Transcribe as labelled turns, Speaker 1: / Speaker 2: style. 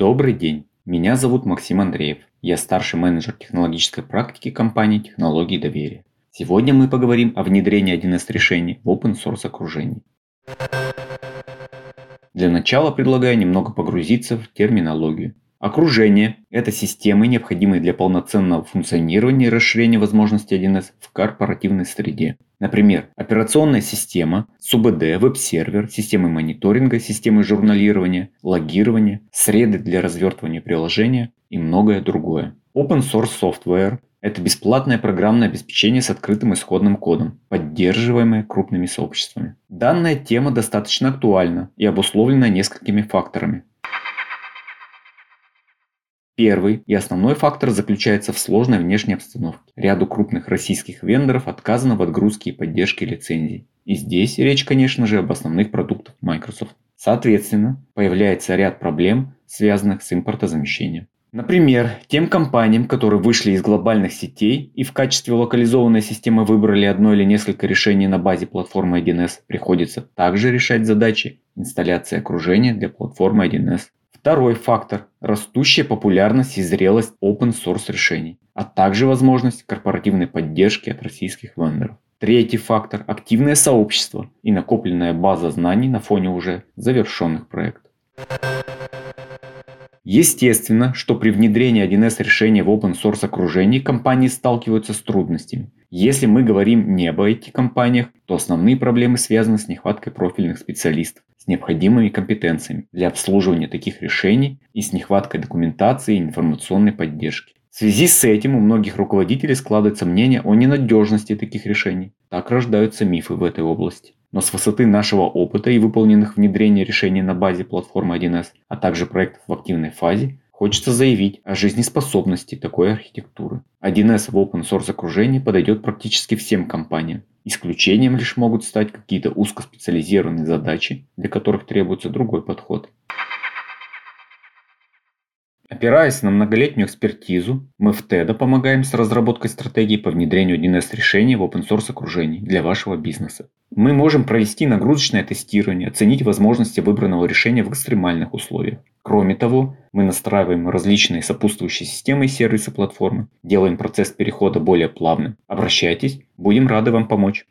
Speaker 1: Добрый день, меня зовут Максим Андреев. Я старший менеджер технологической практики компании «Технологии доверия». Сегодня мы поговорим о внедрении 1С решений в open source окружении. Для начала предлагаю немного погрузиться в терминологию. Окружение – это системы, необходимые для полноценного функционирования и расширения возможностей 1С в корпоративной среде. Например, операционная система, СУБД, веб-сервер, системы мониторинга, системы журналирования, логирования, среды для развертывания приложения и многое другое. Open Source Software – это бесплатное программное обеспечение с открытым исходным кодом, поддерживаемое крупными сообществами. Данная тема достаточно актуальна и обусловлена несколькими факторами. Первый и основной фактор заключается в сложной внешней обстановке. Ряду крупных российских вендоров отказано в отгрузке и поддержке лицензий. И здесь речь, конечно же, об основных продуктах Microsoft. Соответственно, появляется ряд проблем, связанных с импортозамещением. Например, тем компаниям, которые вышли из глобальных сетей и в качестве локализованной системы выбрали одно или несколько решений на базе платформы 1С, приходится также решать задачи инсталляции окружения для платформы 1С Второй фактор – растущая популярность и зрелость open source решений, а также возможность корпоративной поддержки от российских вендоров. Третий фактор – активное сообщество и накопленная база знаний на фоне уже завершенных проектов. Естественно, что при внедрении 1С решения в open source окружении компании сталкиваются с трудностями. Если мы говорим не об IT-компаниях, то основные проблемы связаны с нехваткой профильных специалистов, с необходимыми компетенциями для обслуживания таких решений и с нехваткой документации и информационной поддержки. В связи с этим у многих руководителей складывается мнение о ненадежности таких решений. Так рождаются мифы в этой области. Но с высоты нашего опыта и выполненных внедрений решений на базе платформы 1С, а также проектов в активной фазе, Хочется заявить о жизнеспособности такой архитектуры. 1С в open source окружении подойдет практически всем компаниям. Исключением лишь могут стать какие-то узкоспециализированные задачи, для которых требуется другой подход. Опираясь на многолетнюю экспертизу, мы в TED помогаем с разработкой стратегии по внедрению 1С решений в open source окружении для вашего бизнеса. Мы можем провести нагрузочное тестирование, оценить возможности выбранного решения в экстремальных условиях. Кроме того, мы настраиваем различные сопутствующие системы и сервисы платформы, делаем процесс перехода более плавным. Обращайтесь, будем рады вам помочь.